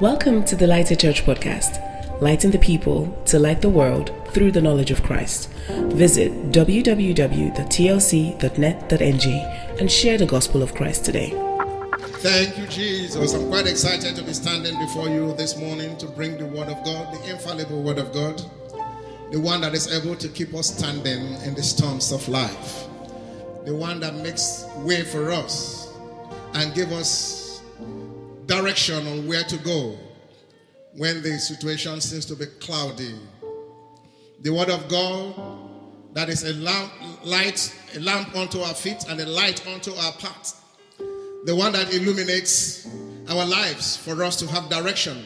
Welcome to the Lighted Church podcast, lighting the people to light the world through the knowledge of Christ. Visit www.tlc.net.ng and share the gospel of Christ today. Thank you, Jesus. I'm quite excited to be standing before you this morning to bring the Word of God, the infallible Word of God, the one that is able to keep us standing in the storms of life, the one that makes way for us and give us direction on where to go when the situation seems to be cloudy. The Word of God that is a lamp, light, a lamp unto our feet and a light unto our path the one that illuminates our lives for us to have direction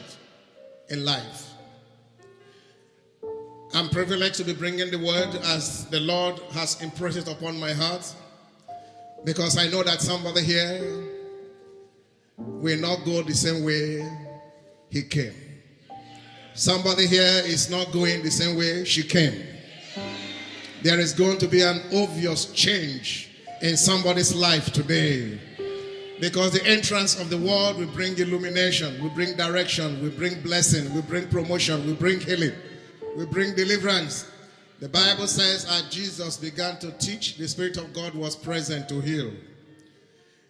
in life. I'm privileged to be bringing the word as the Lord has impressed it upon my heart because I know that somebody here will not go the same way he came. Somebody here is not going the same way she came. There is going to be an obvious change in somebody's life today. Because the entrance of the word will bring illumination, will bring direction, will bring blessing, will bring promotion, will bring healing, will bring deliverance. The Bible says as Jesus began to teach, the Spirit of God was present to heal.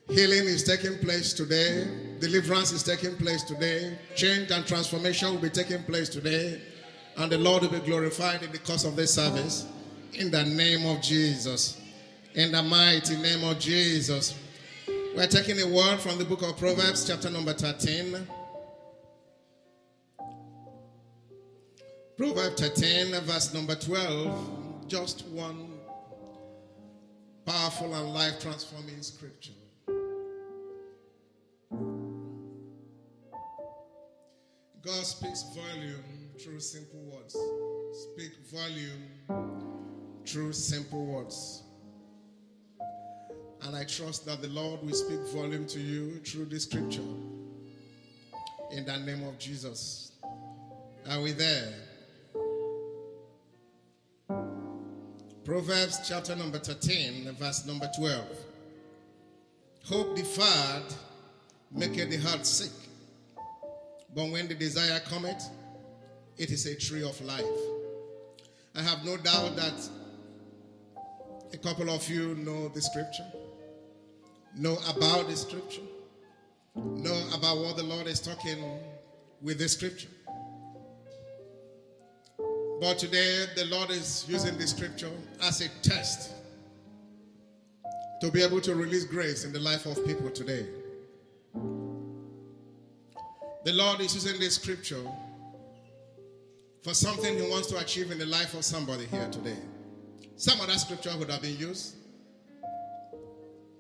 Healing is taking place today, deliverance is taking place today, change and transformation will be taking place today, and the Lord will be glorified in the course of this service. In the name of Jesus. In the mighty name of Jesus. We're taking a word from the book of Proverbs, chapter number 13. Proverbs 13, verse number 12. Just one powerful and life transforming scripture. God speaks volume through simple words. Speak volume through simple words. And I trust that the Lord will speak volume to you through this scripture. In the name of Jesus. Are we there? Proverbs chapter number 13, verse number 12. Hope deferred maketh the heart sick. But when the desire cometh, it is a tree of life. I have no doubt that a couple of you know the scripture know about the scripture, know about what the Lord is talking with the scripture. But today, the Lord is using the scripture as a test to be able to release grace in the life of people today. The Lord is using this scripture for something He wants to achieve in the life of somebody here today. Some other scripture would have been used,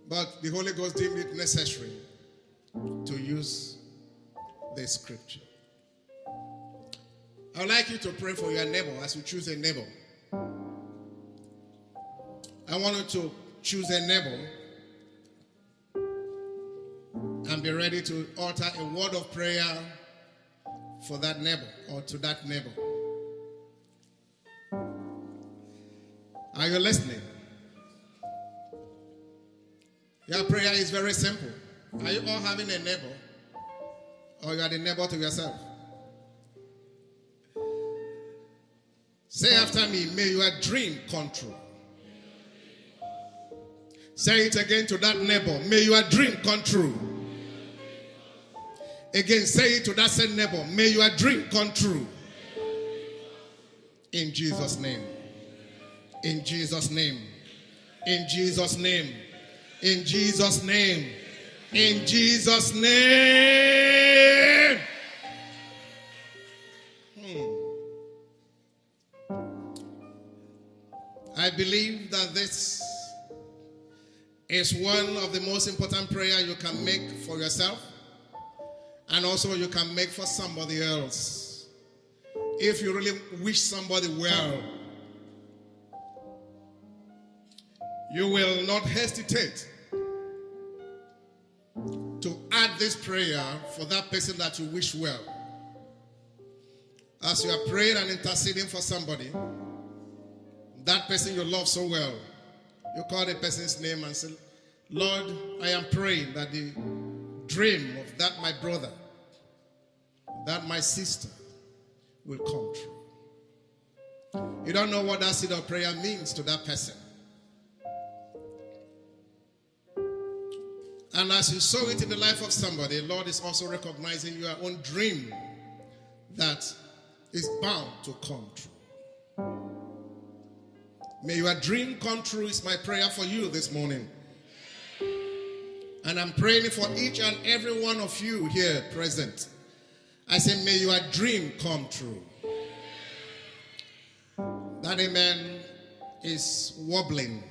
but the Holy Ghost deemed it necessary to use this scripture. I would like you to pray for your neighbor as you choose a neighbor. I want you to choose a neighbor be ready to utter a word of prayer for that neighbor or to that neighbor. Are you listening? Your prayer is very simple. Are you all having a neighbor? Or you are the neighbor to yourself? Say after me, may your dream come true. Say it again to that neighbor, may your dream come true. Again, say it to that same neighbor, may your dream come true. In Jesus' name. In Jesus' name. In Jesus' name. In Jesus' name. In Jesus' name. Hmm. I believe that this is one of the most important prayer you can make for yourself and also you can make for somebody else. If you really wish somebody well, you will not hesitate to add this prayer for that person that you wish well. As you are praying and interceding for somebody, that person you love so well, you call the person's name and say, Lord, I am praying that the dream of that my brother, that my sister will come true. You don't know what that seed of prayer means to that person. And as you sow it in the life of somebody, Lord is also recognizing your own dream that is bound to come true. May your dream come true is my prayer for you this morning. And I'm praying for each and every one of you here present. I say, may your dream come true. That amen is wobbling,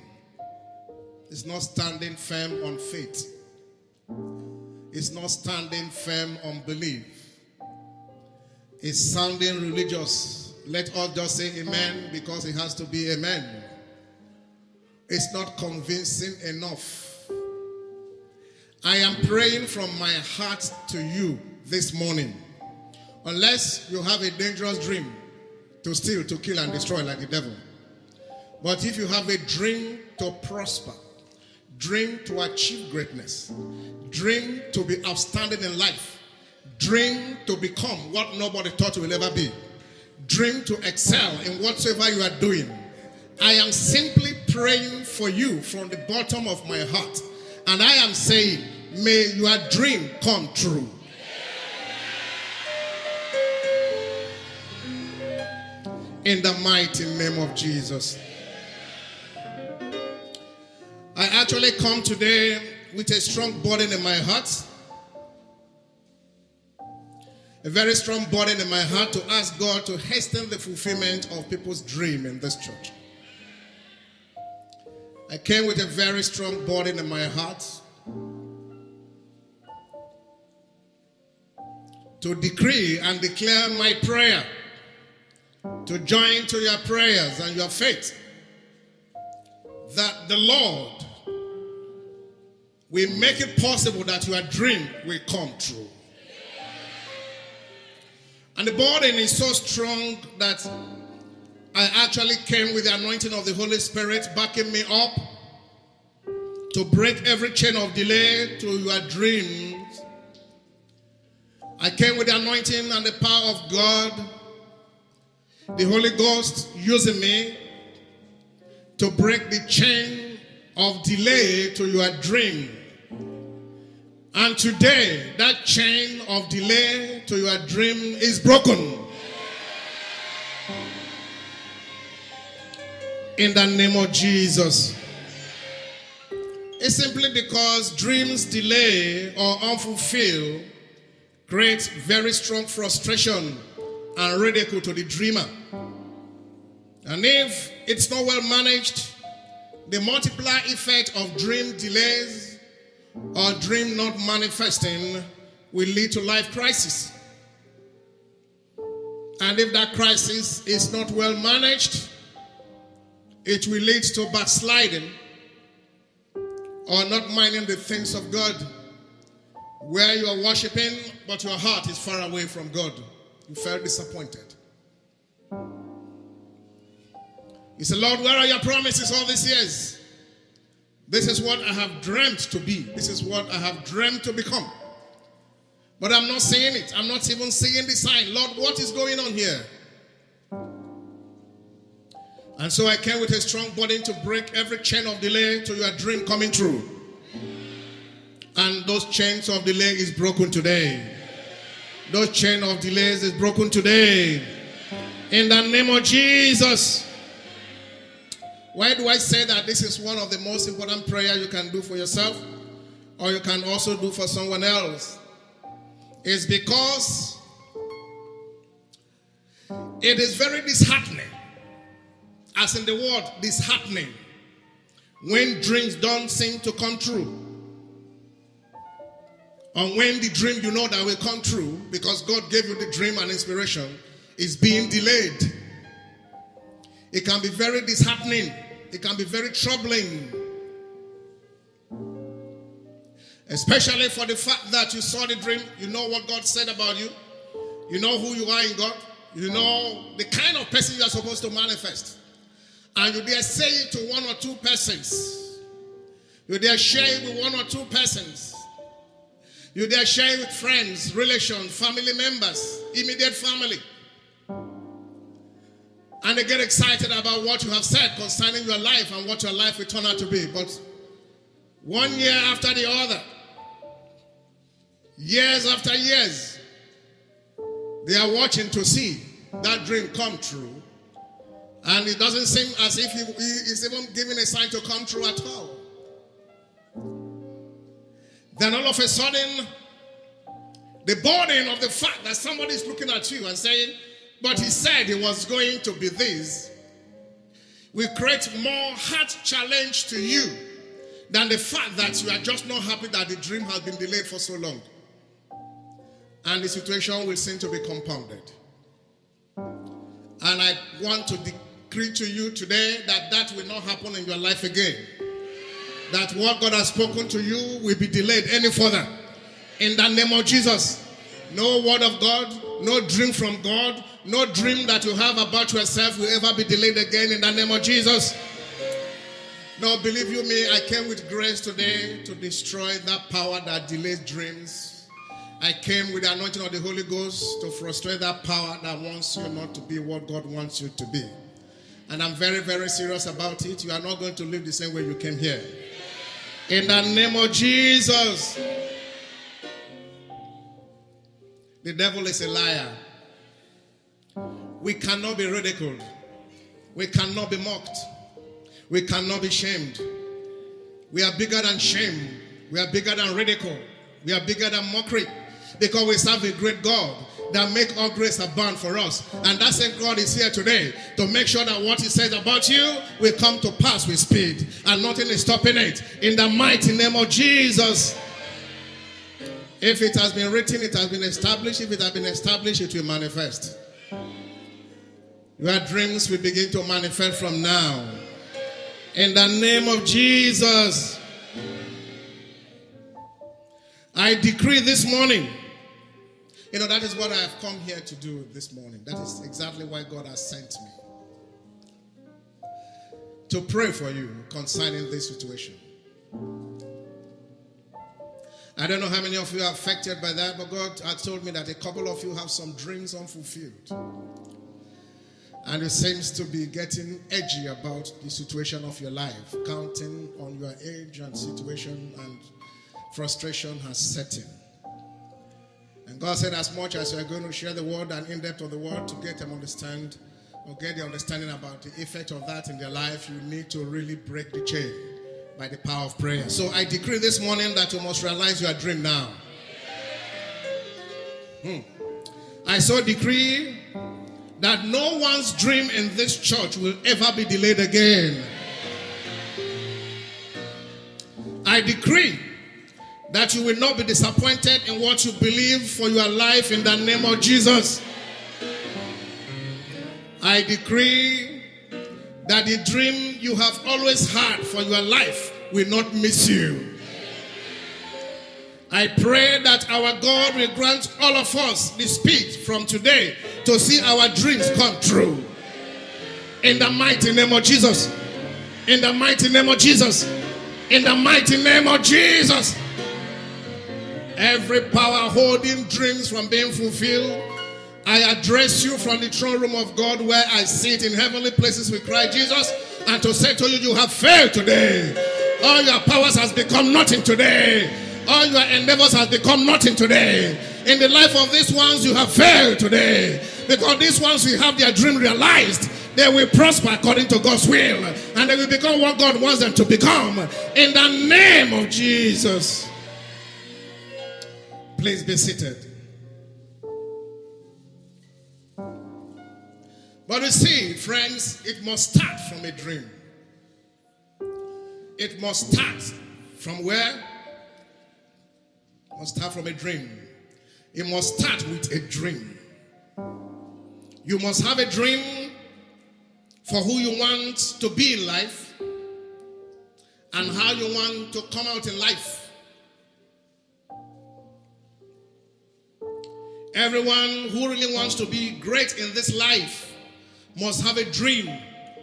it's not standing firm on faith, it's not standing firm on belief, it's sounding religious. Let us just say amen because it has to be amen. It's not convincing enough. I am praying from my heart to you this morning. Unless you have a dangerous dream to steal, to kill, and destroy like the devil. But if you have a dream to prosper, dream to achieve greatness, dream to be outstanding in life, dream to become what nobody thought you will ever be, dream to excel in whatsoever you are doing, I am simply praying for you from the bottom of my heart. And I am saying, may your dream come true. In the mighty name of Jesus. I actually come today with a strong burden in my heart. A very strong burden in my heart to ask God to hasten the fulfillment of people's dream in this church. I came with a very strong burden in my heart to decree and declare my prayer, to join to your prayers and your faith that the Lord will make it possible that your dream will come true. And the burden is so strong that I actually came with the anointing of the Holy Spirit backing me up to break every chain of delay to your dreams. I came with the anointing and the power of God, the Holy Ghost using me to break the chain of delay to your dream. And today, that chain of delay to your dream is broken. In the name of Jesus. It's simply because dreams delay or unfulfilled create very strong frustration and ridicule to the dreamer. And if it's not well managed, the multiplier effect of dream delays or dream not manifesting will lead to life crisis. And if that crisis is not well managed, it will lead to backsliding or not minding the things of God, where you are worshiping, but your heart is far away from God. You felt disappointed. You say, Lord, where are your promises all these years? This is what I have dreamt to be. This is what I have dreamt to become. But I'm not seeing it. I'm not even seeing the sign. Lord, what is going on here? And so I came with a strong burden to break every chain of delay to your dream coming true. And those chains of delay is broken today. Those chain of delays is broken today. In the name of Jesus. Why do I say that this is one of the most important prayer you can do for yourself or you can also do for someone else? It's because it is very disheartening as in the word disheartening when dreams don't seem to come true. And when the dream you know that will come true, because God gave you the dream and inspiration, is being delayed. It can be very disheartening. It can be very troubling. Especially for the fact that you saw the dream, you know what God said about you, you know who you are in God, you know the kind of person you are supposed to manifest and you dare say it to one or two persons, you dare share it with one or two persons, You dare share with friends, relations, family members, immediate family. And they get excited about what you have said concerning your life and what your life will turn out to be. But one year after the other, years after years, they are watching to see that dream come true. And it doesn't seem as if is even giving a sign to come true at all. Then all of a sudden, the burden of the fact that somebody is looking at you and saying, but he said it was going to be this, will create more heart challenge to you than the fact that you are just not happy that the dream has been delayed for so long. And the situation will seem to be compounded. And I want to decree to you today that that will not happen in your life again. That what God has spoken to you will be delayed any further. In the name of Jesus. No word of God, no dream from God, no dream that you have about yourself will ever be delayed again in the name of Jesus. Now, believe you me, I came with grace today to destroy that power that delays dreams. I came with the anointing of the Holy Ghost to frustrate that power that wants you not to be what God wants you to be. And I'm very, very serious about it. You are not going to live the same way you came here. In the name of Jesus. The devil is a liar. We cannot be ridiculed. We cannot be mocked. We cannot be shamed. We are bigger than shame. We are bigger than ridicule. We are bigger than mockery. Because we serve a great God that make all grace abound for us. And that same God is here today to make sure that what he says about you will come to pass with speed. And nothing is stopping it. In the mighty name of Jesus. If it has been written, it has been established. If it has been established, it will manifest. Your dreams will begin to manifest from now. In the name of Jesus. I decree this morning. You know, that is what I have come here to do this morning. That is exactly why God has sent me. To pray for you concerning this situation. I don't know how many of you are affected by that, but God has told me that a couple of you have some dreams unfulfilled. And it seems to be getting edgy about the situation of your life, counting on your age and situation, and frustration has set in. And God said, as much as you are going to share the word and in depth of the word to get them understand or get the understanding about the effect of that in their life, you need to really break the chain by the power of prayer. So I decree this morning that you must realize your dream now. Hmm. I so decree that no one's dream in this church will ever be delayed again. I decree that you will not be disappointed in what you believe for your life in the name of Jesus. I decree that the dream you have always had for your life will not miss you. I pray that our God will grant all of us the speed from today to see our dreams come true. In the mighty name of Jesus. In the mighty name of Jesus. In the mighty name of Jesus. Every power holding dreams from being fulfilled, I address you from the throne room of God where I sit in heavenly places with Christ Jesus and to say to you, you have failed today. All your powers has become nothing today. All your endeavors has become nothing today. In the life of these ones, you have failed today. Because these ones will have their dream realized. They will prosper according to God's will. And they will become what God wants them to become. In the name of Jesus. Please be seated. But you see, friends, it must start from a dream. It must start from where? It must start from a dream. It must start with a dream. You must have a dream for who you want to be in life and how you want to come out in life. Everyone who really wants to be great in this life must have a dream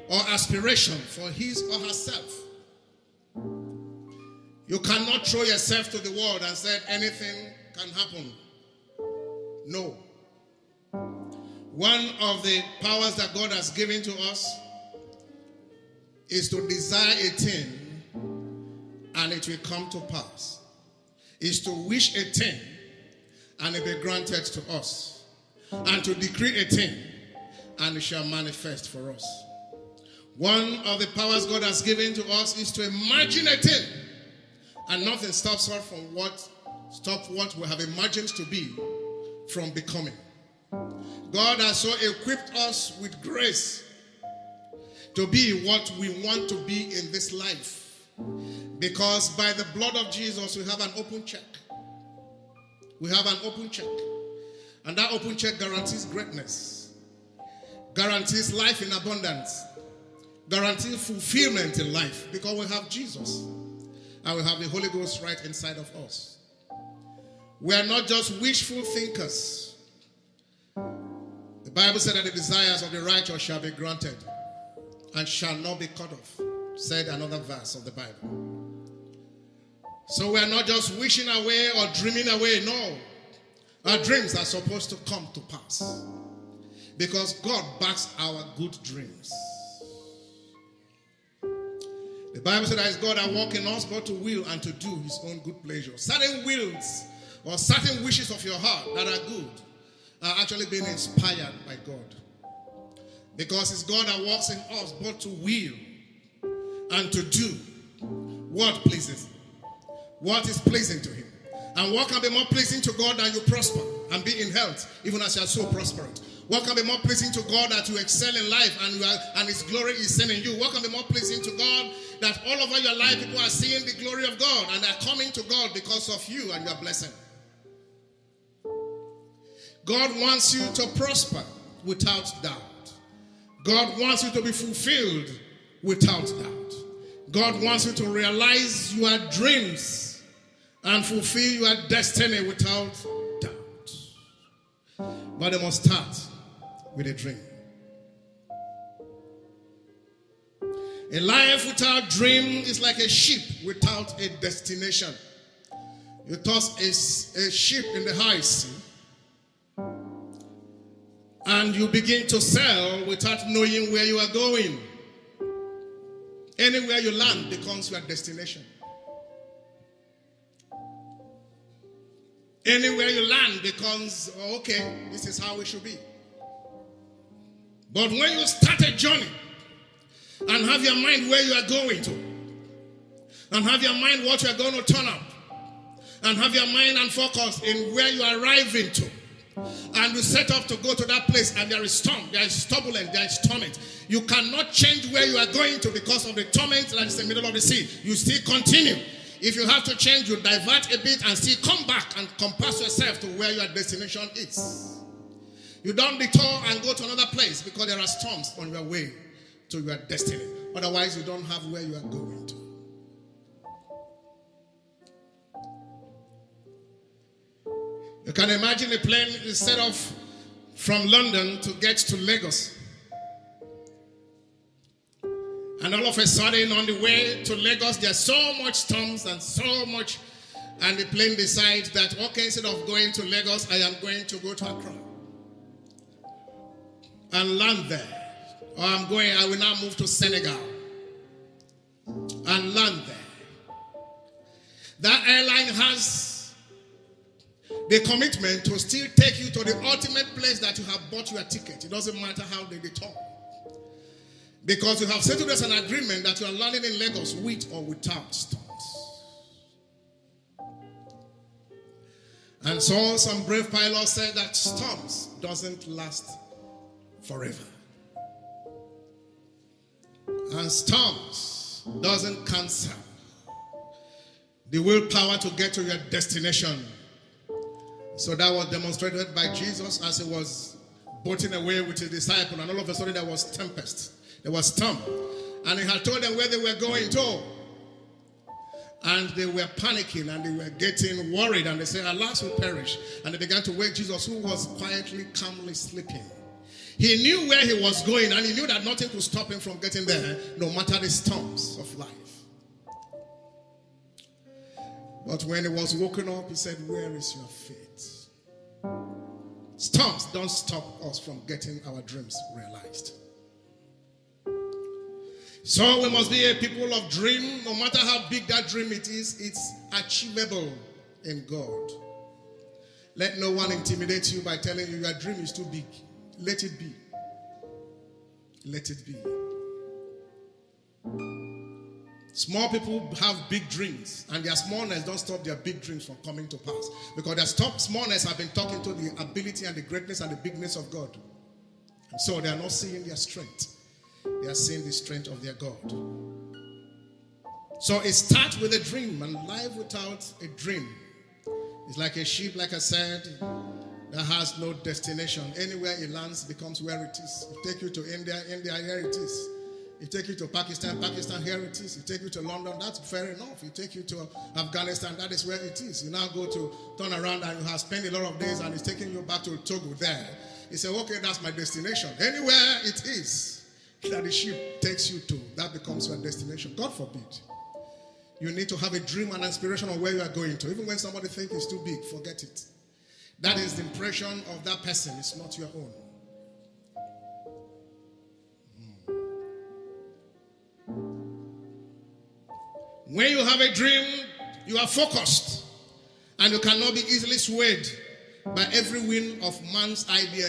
or aspiration for his or herself. You cannot throw yourself to the world and say anything can happen. No. One of the powers that God has given to us is to desire a thing and it will come to pass. Is to wish a thing and it be granted to us. And to decree a thing and it shall manifest for us. One of the powers God has given to us is to imagine a thing and nothing stops us from what stop what we have imagined to be from becoming. God has so equipped us with grace to be what we want to be in this life. Because by the blood of Jesus, we have an open check. We have an open check. And that open check guarantees greatness, guarantees life in abundance, guarantees fulfillment in life because we have Jesus and we have the Holy Ghost right inside of us. We are not just wishful thinkers. The Bible said that the desires of the righteous shall be granted and shall not be cut off, said another verse of the Bible. So we are not just wishing away or dreaming away. No. Our dreams are supposed to come to pass because God backs our good dreams. The Bible said that it's God that work in us both to will and to do his own good pleasure. Certain wills or certain wishes of your heart that are good are actually being inspired by God. Because it's God that works in us both to will and to do what pleases Him, what is pleasing to Him. And what can be more pleasing to God than you prosper and be in health, even as you are so prosperous? What can be more pleasing to God that you excel in life and you are, and His glory is seen in you? What can be more pleasing to God that all over your life people are seeing the glory of God and are coming to God because of you and your blessing? God wants you to prosper without doubt. God wants you to be fulfilled without doubt. God wants you to realize your dreams and fulfill your destiny without doubt. But they must start with a dream. A life without dream is like a ship without a destination. You toss a, a ship in the high sea and you begin to sail without knowing where you are going. Anywhere you land becomes your destination. Anywhere you land becomes, oh, okay, this is how it should be. But when you start a journey and have your mind where you are going to, and have your mind what you are going to turn up, and have your mind and focus in where you are arriving to, and you set off to go to that place and there is storm, there is turbulence, there is torment. You cannot change where you are going to because of the torment that is in the middle of the sea. You still continue. If you have to change, you divert a bit and see, come back and compass yourself to where your destination is. You don't detour and go to another place because there are storms on your way to your destiny. Otherwise, you don't have where you are going to. You can imagine a plane set off from London to get to Lagos. And all of a sudden, on the way to Lagos, there's so much storms and so much. And the plane decides that, okay, instead of going to Lagos, I am going to go to Accra and land there. Or I'm going, I will now move to Senegal and land there. That airline has the commitment to still take you to the ultimate place that you have bought your ticket. It doesn't matter how they detour. Because you have settled as an agreement that you are landing in Lagos with or without storms. And so some brave pilots said that storms doesn't last forever. And storms doesn't cancel the willpower to get to your destination. So that was demonstrated by Jesus as he was boating away with his disciple, and all of a sudden there was tempest, there was storm, and he had told them where they were going to. And they were panicking and they were getting worried, and they said, Alas, we perish. And they began to wake Jesus, who was quietly, calmly sleeping. He knew where he was going, and he knew that nothing could stop him from getting there, no matter the storms of life. But when he was woken up, he said, Where is your faith? Storms don't stop us from getting our dreams realized. So we must be a people of dream. No matter how big that dream it is, it's achievable in God. Let no one intimidate you by telling you your dream is too big. Let it be. Let it be. Small people have big dreams, and their smallness don't stop their big dreams from coming to pass. Because their stop smallness have been talking to the ability and the greatness and the bigness of God. And so they are not seeing their strength. They are seeing the strength of their God. So it starts with a dream, and life without a dream is like a ship, like I said, that has no destination. Anywhere it lands becomes where it is. It take you to India, India, here it is. It take you to Pakistan, Pakistan, here it is. It take you to London, that's fair enough. It take you to Afghanistan, that is where it is. You now go to turn around and you have spent a lot of days and it's taking you back to Togo there. You say, okay, that's my destination. Anywhere it is that the ship takes you to, that becomes your destination. God forbid. You need to have a dream and inspiration of where you are going to. Even when somebody thinks it's too big, forget it. That is the impression of that person, it's not your own. Hmm. When you have a dream, you are focused and you cannot be easily swayed by every wind of man's idea.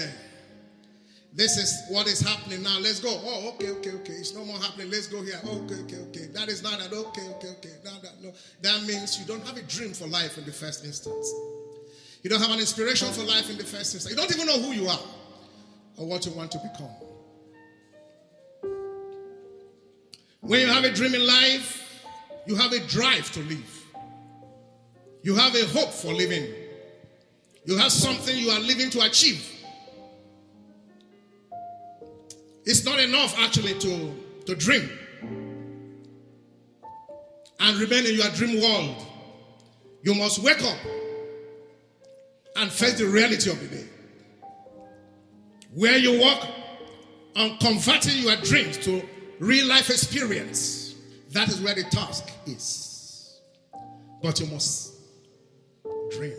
This is what is happening now. Let's go. Oh, okay, okay, okay. It's no more happening. Let's go here. Oh, okay, okay, okay. That is not that. Okay, okay, okay. No, that, no. That means you don't have a dream for life in the first instance. You don't have an inspiration for life in the first instance. You don't even know who you are or what you want to become. When you have a dream in life, you have a drive to live. You have a hope for living. You have something you are living to achieve. It's not enough actually to, to dream and remain in your dream world. You must wake up and face the reality of the day. Where you work on converting your dreams to real life experience. That is where the task is. But you must dream.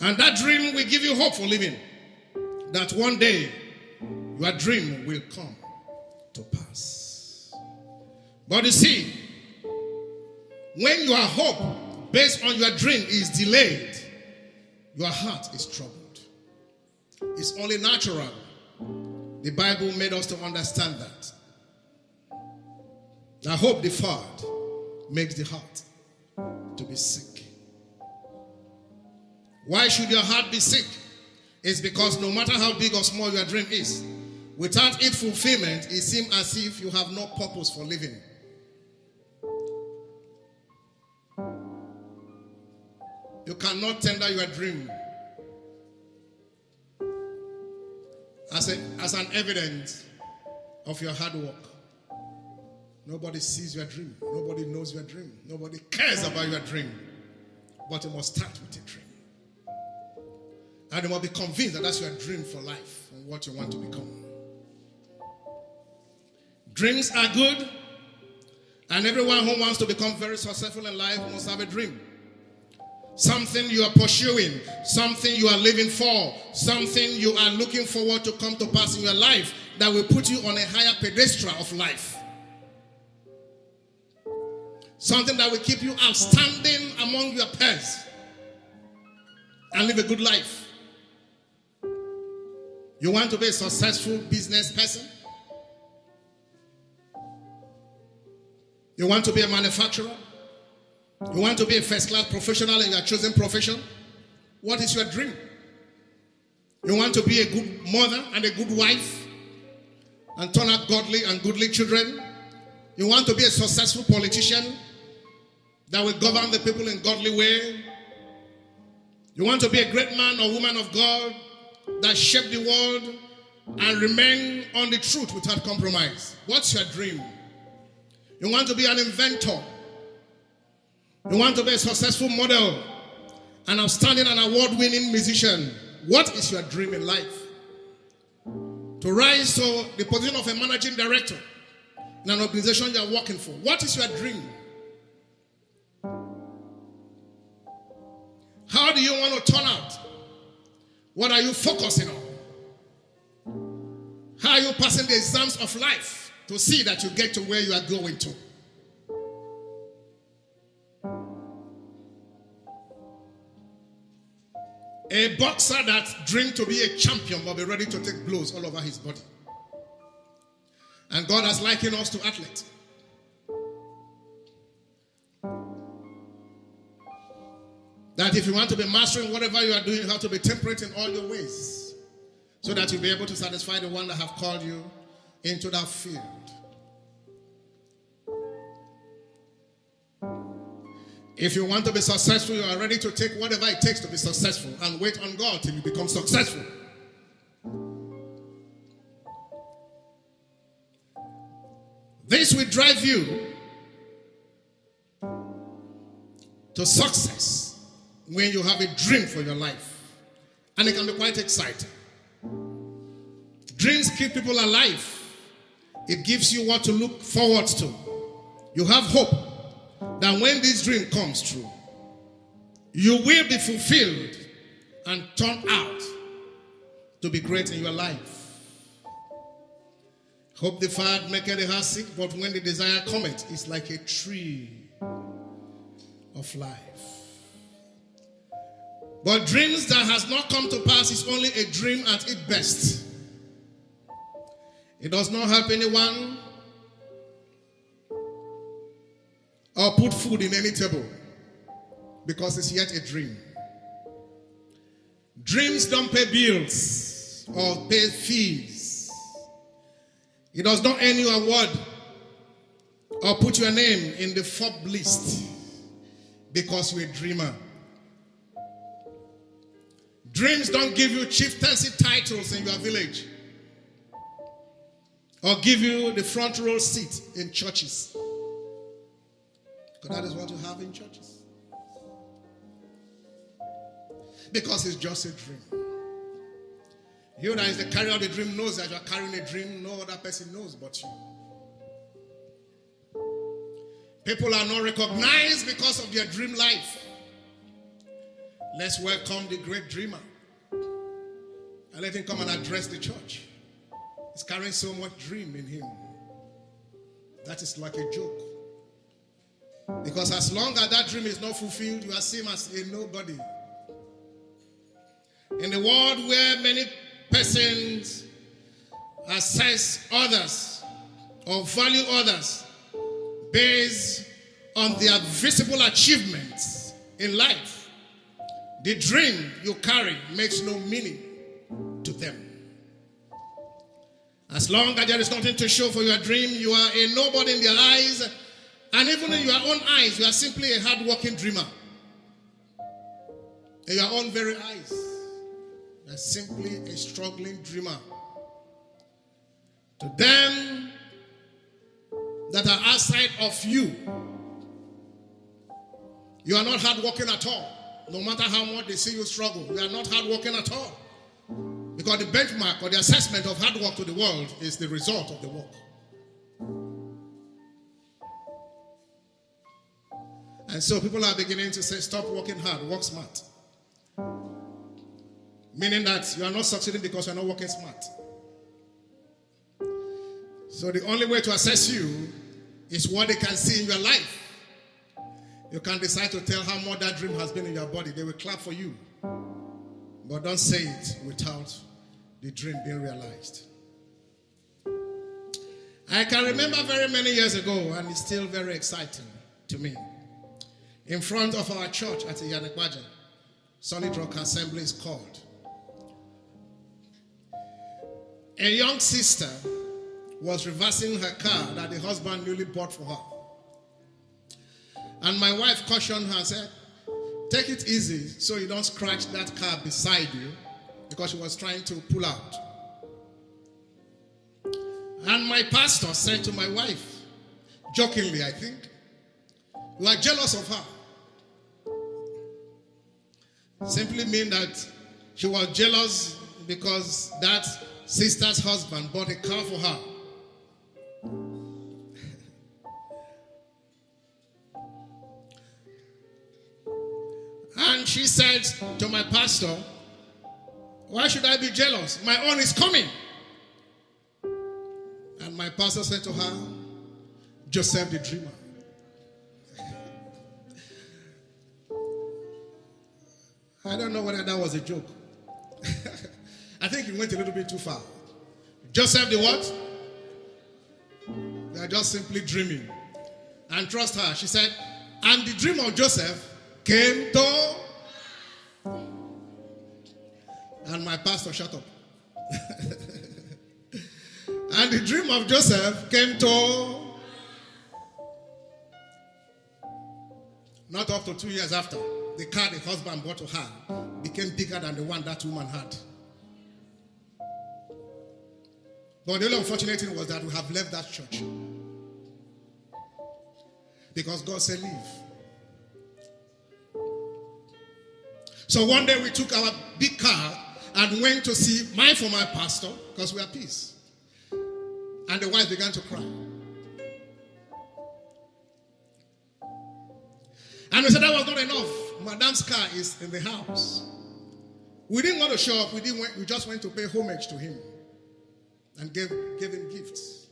And that dream will give you hope for living. That one day your dream will come to pass. But you see, when your hope based on your dream is delayed, your heart is troubled. It's only natural. The Bible made us to understand that. The hope deferred makes the heart to be sick. Why should your heart be sick? It's because no matter how big or small your dream is, without its fulfillment, it seems as if you have no purpose for living. You cannot tender your dream as, a, as an evidence of your hard work. Nobody sees your dream. Nobody knows your dream. Nobody cares about your dream. But you must start with a dream. And you must be convinced that that's your dream for life and what you want to become. Dreams are good. And everyone who wants to become very successful in life must have a dream something you are pursuing, something you are living for, something you are looking forward to come to pass in your life that will put you on a higher pedestal of life. Something that will keep you outstanding among your peers and live a good life. You want to be a successful business person? You want to be a manufacturer? You want to be a first class professional in your chosen profession? What is your dream? You want to be a good mother and a good wife and turn out godly and goodly children? You want to be a successful politician that will govern the people in godly way? You want to be a great man or woman of God that shape the world and remain on the truth without compromise? What's your dream? You want to be an inventor you want to be a successful model, an outstanding and award winning musician. What is your dream in life? To rise to the position of a managing director in an organization you are working for. What is your dream? How do you want to turn out? What are you focusing on? How are you passing the exams of life to see that you get to where you are going to? A boxer that dreamed to be a champion will be ready to take blows all over his body. And God has likened us to athletes. If you want to be mastering whatever you are doing, you have to be temperate in all your ways. So that you'll be able to satisfy the one that have called you into that field. If you want to be successful, you are ready to take whatever it takes to be successful and wait on God till you become successful. This will drive you to success when you have a dream for your life. And it can be quite exciting. Dreams keep people alive, it gives you what to look forward to. You have hope that when this dream comes true, you will be fulfilled and turn out to be great in your life. Hope deferred maketh the heart sick, but when the desire cometh, it's like a tree of life. But dreams that has not come to pass is only a dream at its best. It does not help anyone or put food in any table because it's yet a dream. Dreams don't pay bills or pay fees. It does not earn you a award or put your name in the Forbes list because you're a dreamer. Dreams don't give you chieftaincy titles in your village or give you the front row seat in churches. Because that is what you have in churches. Because it's just a dream. You that is the carrier of the dream knows that you are carrying a dream, no other person knows but you. People are not recognized because of their dream life. Let's welcome the great dreamer and let him come and address the church. He's carrying so much dream in him. That is like a joke. Because as long as that dream is not fulfilled, you are seen as a nobody. In the world where many persons assess others or value others based on their visible achievements in life, the dream you carry makes no meaning to them. As long as there is nothing to show for your dream, you are a nobody in their eyes. And even in your own eyes, you are simply a hard-working dreamer. In your own very eyes, you are simply a struggling dreamer. To them that are outside of you, you are not hardworking at all. No matter how much they see you struggle, you are not hardworking at all. Because the benchmark or the assessment of hard work to the world is the result of the work. And so people are beginning to say, stop working hard, work smart. Meaning that you are not succeeding because you're not working smart. So the only way to assess you is what they can see in your life. You can decide to tell how much that dream has been in your body. They will clap for you. But don't say it without the dream being realized. I can remember very many years ago, and it's still very exciting to me. In front of our church at Yanekbaja, Solid Rock Assembly is called. A young sister was reversing her car that the husband newly bought for her. And my wife cautioned her and said, Take it easy so you don't scratch that car beside you because she was trying to pull out. And my pastor said to my wife, jokingly, I think, You are jealous of her. Simply mean that she was jealous because that sister's husband bought a car for her. She said to my pastor, Why should I be jealous? My own is coming. And my pastor said to her, Joseph the dreamer. I don't know whether that was a joke. I think he went a little bit too far. Joseph the what? They are just simply dreaming. And trust her. She said, and the dream of Joseph came to. And my pastor shut up. and the dream of Joseph came to. Not up to two years after, the car the husband bought to her became bigger than the one that woman had. But the only unfortunate thing was that we have left that church. Because God said, Leave. So one day we took our big car and went to see my former pastor because we are peace. And the wife began to cry. And we said that was not enough. Madame's car is in the house. We didn't want to show up. We didn't. Want, we just went to pay homage to him and gave, gave him gifts.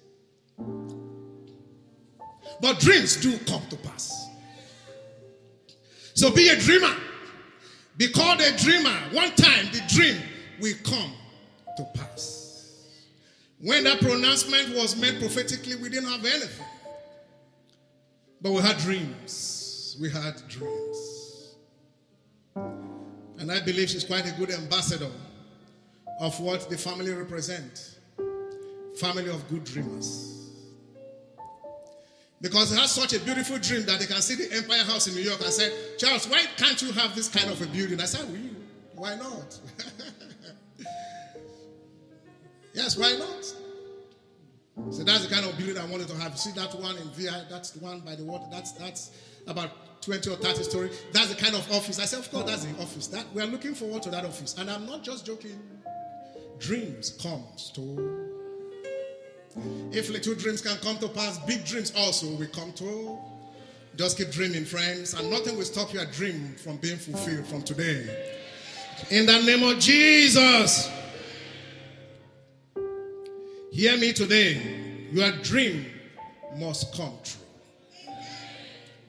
But dreams do come to pass. So be a dreamer. Be called a dreamer. One time the dream will come to pass. When that pronouncement was made prophetically, we didn't have anything. But we had dreams. We had dreams. And I believe she's quite a good ambassador of what the family represent. Family of good dreamers. Because he has such a beautiful dream that they can see the Empire House in New York and say, Charles, why can't you have this kind of a building? I said, well, why not? yes, why not? So that's the kind of building I wanted to have. See that one in VI, that's the one by the water, that's that's about 20 or 30 story. That's the kind of office. I said, of course, that's the office. That we are looking forward to that office. And I'm not just joking. Dreams comes to if little dreams can come to pass, big dreams also will come to. Just keep dreaming, friends, and nothing will stop your dream from being fulfilled from today. In the name of Jesus. Hear me today. Your dream must come true.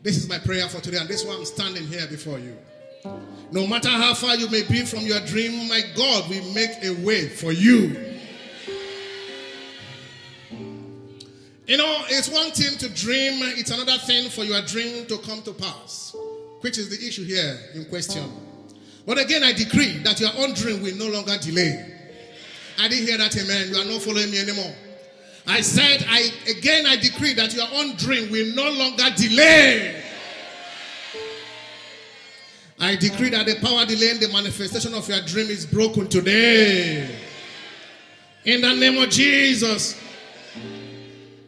This is my prayer for today, and this is why I'm standing here before you. No matter how far you may be from your dream, my God will make a way for you. You know, it's one thing to dream, it's another thing for your dream to come to pass, which is the issue here in question. But again, I decree that your own dream will no longer delay. I didn't hear that, amen. You are not following me anymore. I said, I again, I decree that your own dream will no longer delay. I decree that the power delaying the manifestation of your dream is broken today. In the name of Jesus.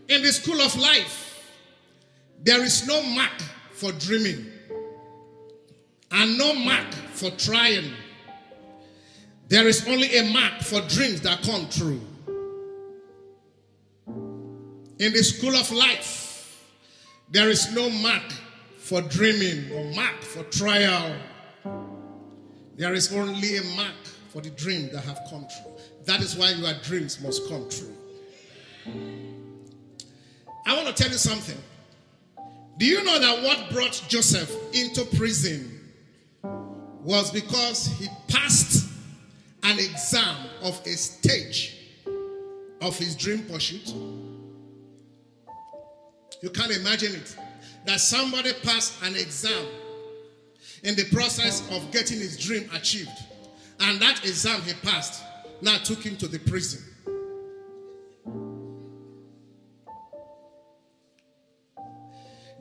In the school of life, there is no mark for dreaming and no mark for trying. There is only a mark for dreams that come true. In the school of life, there is no mark for dreaming or mark for trial. There is only a mark for the dream that have come true. That is why your dreams must come true. I want to tell you something. Do you know that what brought Joseph into prison was because he passed an exam of a stage of his dream pursuit? You can't imagine it. That somebody passed an exam in the process of getting his dream achieved. And that exam he passed now took him to the prison.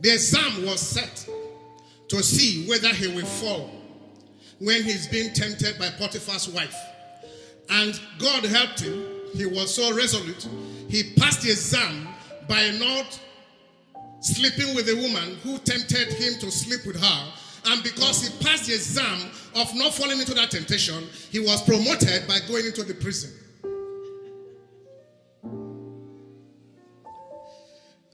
The exam was set to see whether he will fall when he's being tempted by Potiphar's wife. And God helped him. He was so resolute. He passed the exam by not sleeping with a woman who tempted him to sleep with her. And because he passed the exam of not falling into that temptation, he was promoted by going into the prison.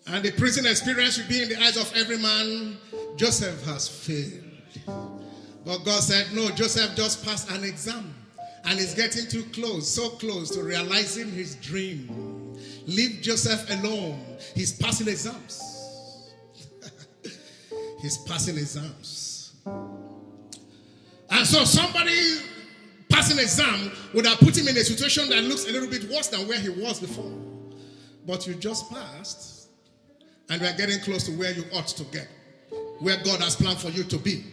And the prison experience will be in the eyes of every man. Joseph has failed. But God said, No, Joseph just passed an exam and is getting too close, so close to realizing his dream. Leave Joseph alone. He's passing exams. He's passing exams. And so somebody passing exam would have put him in a situation that looks a little bit worse than where he was before. But you just passed, and we are getting close to where you ought to get, where God has planned for you to be.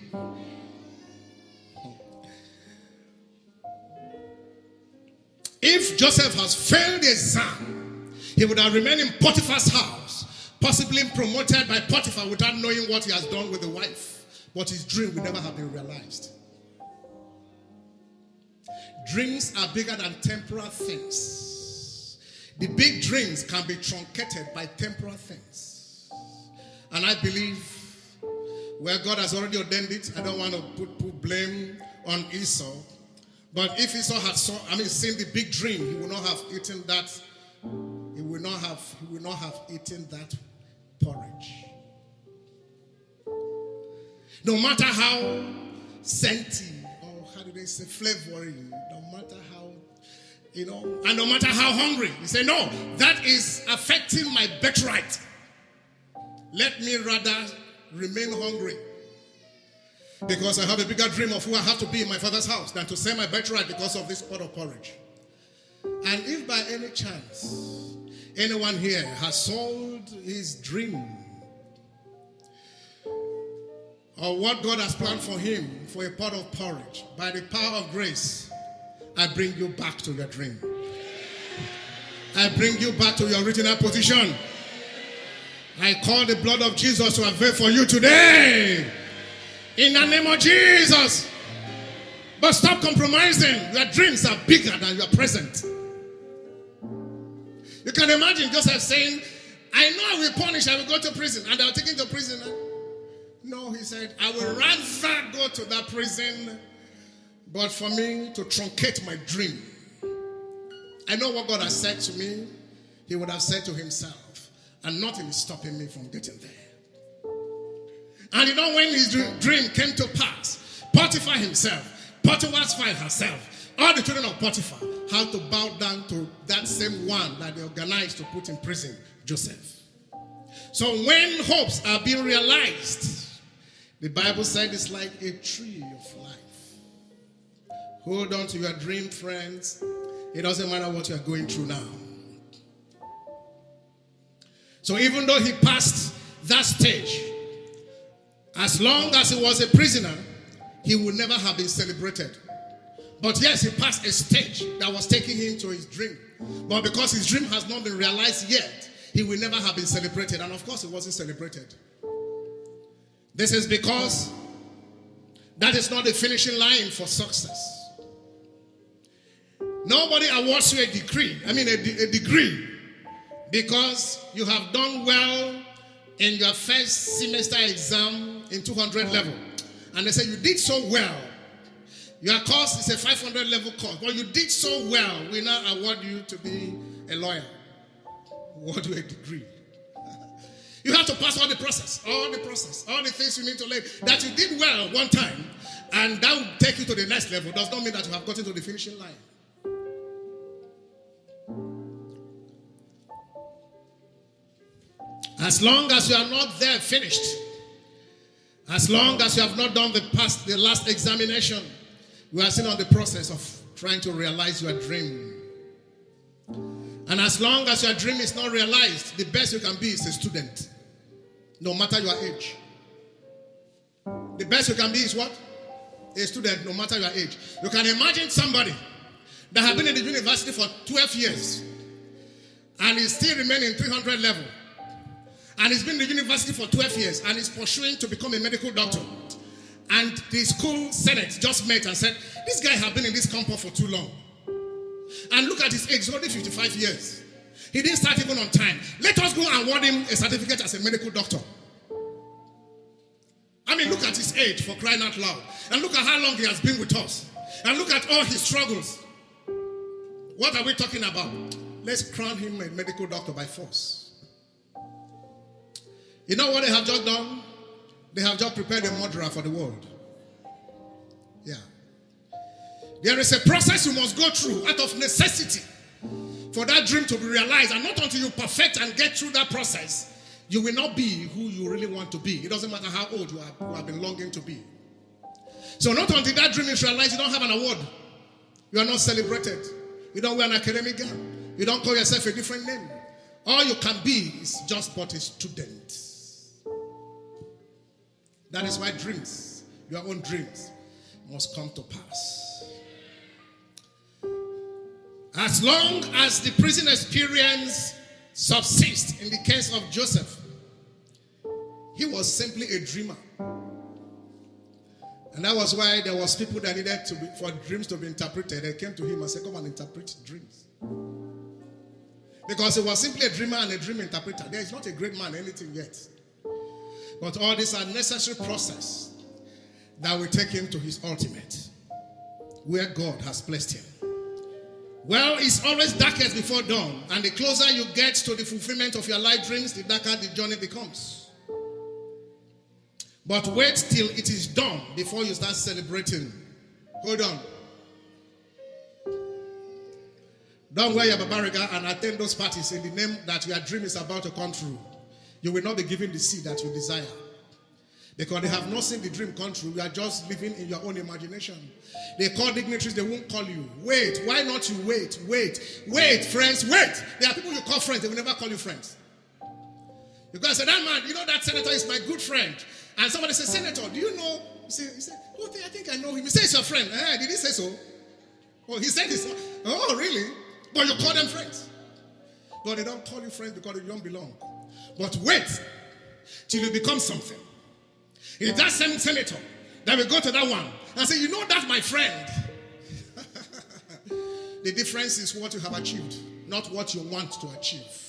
If Joseph has failed the exam, he would have remained in Potiphar's house, possibly promoted by Potiphar without knowing what he has done with the wife. But his dream would never have been realized. Dreams are bigger than temporal things. The big dreams can be truncated by temporal things. And I believe where God has already ordained it, I don't want to put, put blame on Esau. But if Esau had saw, I mean, seen the big dream, he would not have eaten that. He would not have. He would not have eaten that porridge. No matter how scenty or how do they say flavoring, no matter how you know, and no matter how hungry, he said, no. That is affecting my birthright. Let me rather remain hungry because I have a bigger dream of who I have to be in my father's house than to sell my birthright because of this pot of porridge. And if by any chance anyone here has sold his dream or what God has planned for him for a pot of porridge, by the power of grace, I bring you back to your dream. I bring you back to your original position. I call the blood of Jesus to avail for you today. In the name of Jesus. But stop compromising. Your dreams are bigger than your present. You can imagine Joseph saying, I know I will punish, I will go to prison. And I'll take him to prison. No, he said, I will rather go to that prison, but for me to truncate my dream. I know what God has said to me, he would have said to himself, and nothing is stopping me from getting there. And you know, when his dream came to pass, Potiphar himself, Potiphar's wife herself, all the children of Potiphar had to bow down to that same one that they organized to put in prison, Joseph. So when hopes are being realized, the Bible said it's like a tree of life. Hold on to your dream, friends. It doesn't matter what you're going through now. So even though he passed that stage, as long as he was a prisoner, he would never have been celebrated. But yes, he passed a stage that was taking him to his dream. But because his dream has not been realized yet, he will never have been celebrated. And of course, he wasn't celebrated. This is because that is not the finishing line for success. Nobody awards you a degree, I mean, a, a degree, because you have done well in your first semester exam in 200 level. And they say you did so well. Your course is a 500 level course, but you did so well. We now award you to be a lawyer. Award you a degree. You have to pass all the process, all the process, all the things you need to learn. That you did well one time, and that will take you to the next level. Does not mean that you have gotten to the finishing line. As long as you are not there finished, as long as you have not done the past, the last examination, we are still on the process of trying to realize your dream. And as long as your dream is not realized, the best you can be is a student, no matter your age. The best you can be is what? A student, no matter your age. You can imagine somebody that has been in the university for 12 years and is still remaining 300 level and he's been in the university for 12 years and is pursuing to become a medical doctor. And the school senate just met and said, This guy has been in this compound for too long. And look at his age, he's only 55 years. He didn't start even on time. Let us go and award him a certificate as a medical doctor. I mean, look at his age for crying out loud. And look at how long he has been with us. And look at all his struggles. What are we talking about? Let's crown him a medical doctor by force. You know what they have just done? They have just prepared a murderer for the world. Yeah. There is a process you must go through out of necessity for that dream to be realized. And not until you perfect and get through that process, you will not be who you really want to be. It doesn't matter how old you, you have been longing to be. So, not until that dream is realized, you don't have an award. You are not celebrated. You don't wear an academic gown. You don't call yourself a different name. All you can be is just but a student. That is why dreams, your own dreams, must come to pass. As long as the prison experience subsists in the case of Joseph, he was simply a dreamer. And that was why there was people that needed to be, for dreams to be interpreted. They came to him and said, "Come and interpret dreams." Because he was simply a dreamer and a dream interpreter. There is not a great man anything yet. But all these are necessary process that will take him to his ultimate, where God has placed him. Well, it's always darkest before dawn, and the closer you get to the fulfillment of your life dreams, the darker the journey becomes. But wait till it is done before you start celebrating. Hold on. Don't wear your babariga and attend those parties in the name that your dream is about to come true. You will not be given the seed that you desire. Because they have not seen the dream come true. You are just living in your own imagination. They call dignitaries, they won't call you. Wait, why not you wait? Wait, wait, friends, wait. There are people you call friends, they will never call you friends. You guys say, that man, you know that senator is my good friend. And somebody says, Senator, do you know? He said, Oh, I think I know him. He says, your friend. Eh, did he say so? Oh, he said this. Oh, really? But you call them friends. But they don't call you friends because you don't belong. But wait till you become something. It's that same senator that will go to that one and say, You know, that, my friend. the difference is what you have achieved, not what you want to achieve.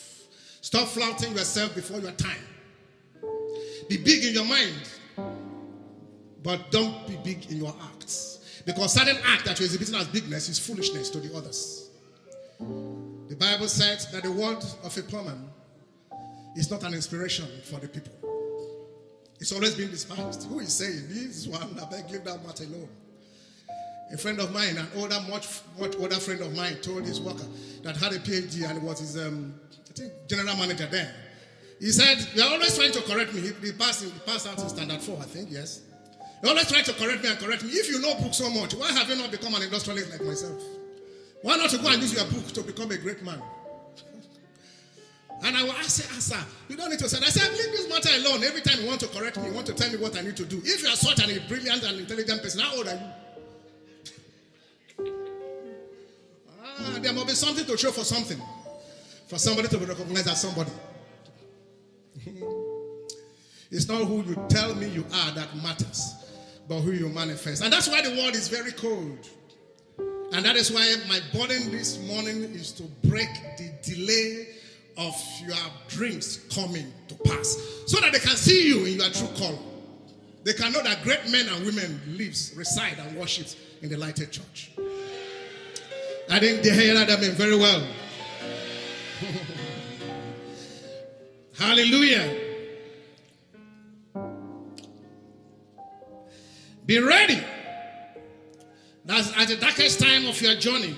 Stop flouting yourself before your time. Be big in your mind, but don't be big in your acts. Because certain act that you're exhibiting as bigness is foolishness to the others. The Bible says that the word of a man is not an inspiration for the people. It's always been despised. Who is saying this one? I beg leave that matter alone. A friend of mine, an older, much, much older friend of mine, told his worker that had a PhD and was his, um, I think, general manager then. He said, You're always trying to correct me. He, passed, he passed out in standard four, I think, yes. You're always trying to correct me and correct me. If you know books so much, why have you not become an industrialist like myself? Why not to go and use your book to become a great man? And I will ask, sir, you don't need to say, I said, leave this matter alone. Every time you want to correct me, you want to tell me what I need to do. If you are such a brilliant and intelligent person, how old are you? ah, there must be something to show for something. For somebody to be recognized as somebody. it's not who you tell me you are that matters, but who you manifest. And that's why the world is very cold. And that is why my burden this morning is to break the delay of your dreams coming to pass so that they can see you in your true color. They can know that great men and women lives, reside, and worship in the Lighted Church. I think they hear that very well. Hallelujah. Be ready. That's at the darkest time of your journey,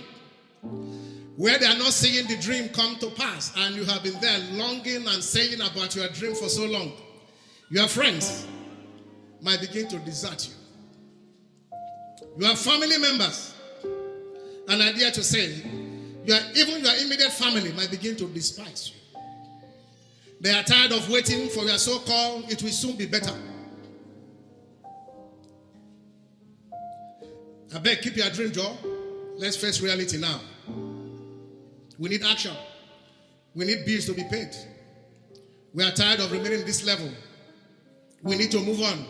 where they are not seeing the dream come to pass, and you have been there longing and saying about your dream for so long. Your friends might begin to desert you. Your family members, and I dare to say, your, even your immediate family might begin to despise you. They are tired of waiting for your so called, it will soon be better. I beg, keep your dream, Joe. Let's face reality now. We need action. We need bills to be paid. We are tired of remaining this level. We need to move on.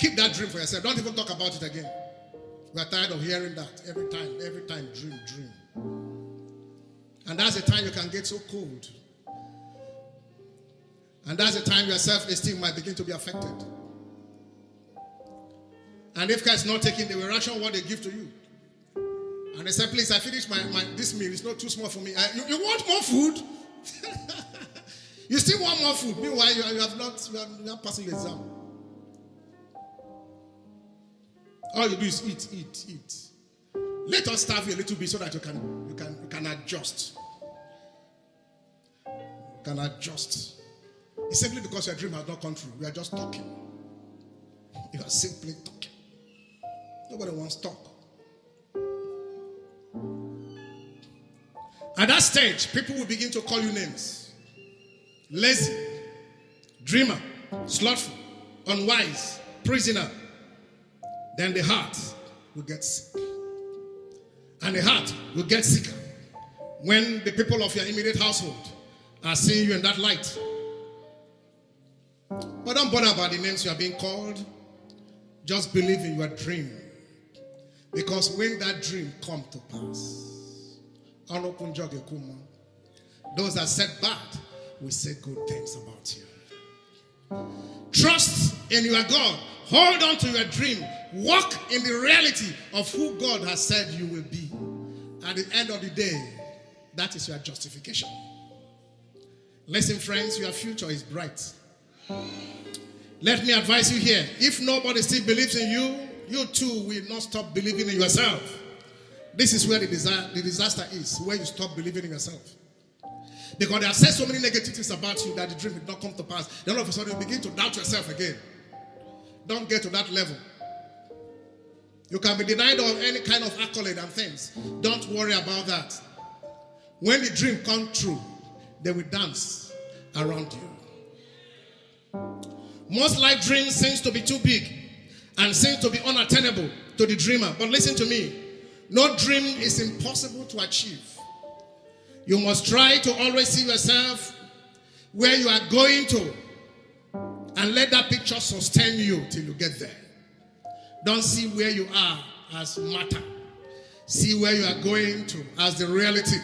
Keep that dream for yourself. Don't even talk about it again. We are tired of hearing that every time, every time, dream, dream. And that's the time you can get so cold. And that's the time your self esteem might begin to be affected. And if guys not taking, the ration what they give to you. And they said, please, I finished my, my this meal. It's not too small for me. I, you, you, want more food? you still want more food. Meanwhile, you, you have not you are not passing the exam. All you do is eat, eat, eat. Let us starve you a little bit so that you can you can you can adjust. You can adjust. It's simply because your dream has not come true. We are just talking. You are simply talking. Nobody wants to talk. At that stage, people will begin to call you names lazy, dreamer, slothful, unwise, prisoner. Then the heart will get sick. And the heart will get sicker when the people of your immediate household are seeing you in that light. But don't bother about the names you are being called. Just believe in your dream. Because when that dream come to pass, those that said bad will say good things about you. Trust in your God. Hold on to your dream. Walk in the reality of who God has said you will be. At the end of the day, that is your justification. Listen, friends, your future is bright. Let me advise you here. If nobody still believes in you, you too will not stop believing in yourself. This is where the, desire, the disaster is, where you stop believing in yourself. Because they have said so many negative things about you that the dream did not come to pass. Then all of a sudden you begin to doubt yourself again. Don't get to that level. You can be denied of any kind of accolade and things. Don't worry about that. When the dream comes true, they will dance around you. Most life dreams seems to be too big and seems to be unattainable to the dreamer. But listen to me. No dream is impossible to achieve. You must try to always see yourself where you are going to and let that picture sustain you till you get there. Don't see where you are as matter. See where you are going to as the reality.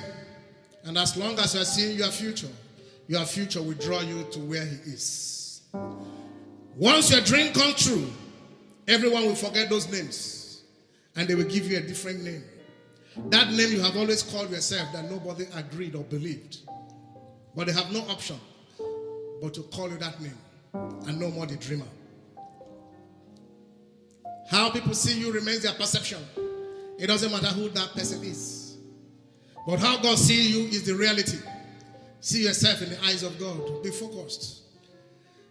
And as long as you are seeing your future, your future will draw you to where He is. Once your dream comes true, everyone will forget those names and they will give you a different name. That name you have always called yourself that nobody agreed or believed. But they have no option but to call you that name and no more the dreamer. How people see you remains their perception. It doesn't matter who that person is. But how God sees you is the reality. See yourself in the eyes of God. Be focused.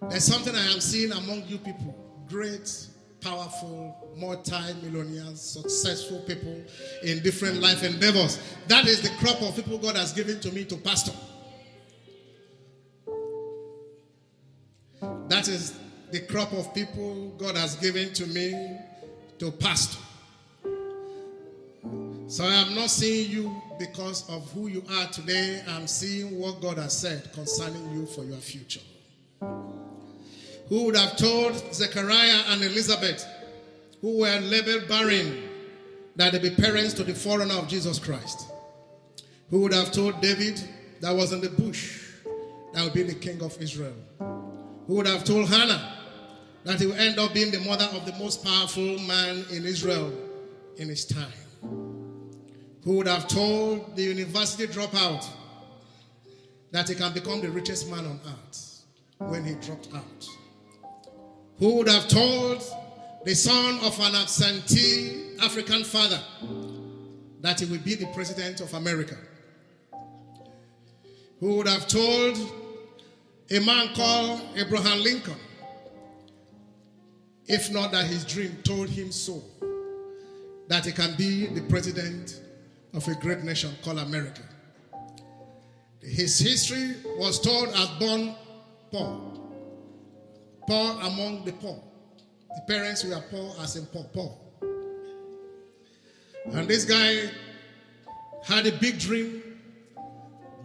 There's something I am seeing among you people. Great, powerful, multi-millionaires, successful people in different life endeavors. That is the crop of people God has given to me to pastor. That is the crop of people God has given to me to pastor. So I am not seeing you because of who you are today. I'm seeing what God has said concerning you for your future. Who would have told Zechariah and Elizabeth, who were labeled barren, that they'd be parents to the forerunner of Jesus Christ? Who would have told David that was in the bush that would be the king of Israel? Who would have told Hannah that he will end up being the mother of the most powerful man in Israel in his time? Who would have told the university dropout that he can become the richest man on earth when he dropped out? Who would have told the son of an absentee African father that he will be the president of America? Who would have told a man called Abraham Lincoln, if not that his dream told him so, that he can be the president of a great nation called America. His history was told as born poor, poor among the poor. The parents were poor as in poor, poor. And this guy had a big dream,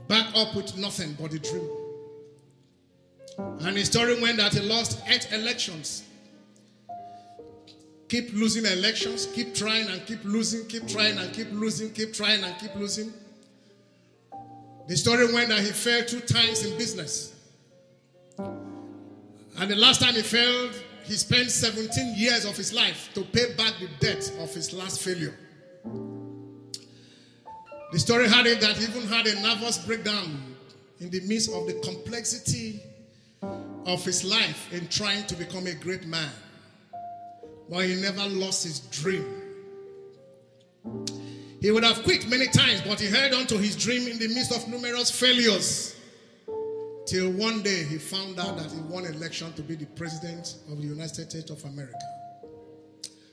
back up with nothing but a dream. And his story went that he lost eight elections. Keep losing elections, keep trying and keep losing, keep trying and keep losing, keep trying and keep losing. The story went that he failed two times in business. And the last time he failed, he spent 17 years of his life to pay back the debt of his last failure. The story had it that he even had a nervous breakdown in the midst of the complexity of his life in trying to become a great man. but he never lost his dream. He would have quit many times, but he held on to his dream in the midst of numerous failures. Till one day he found out that he won election to be the president of the United States of America.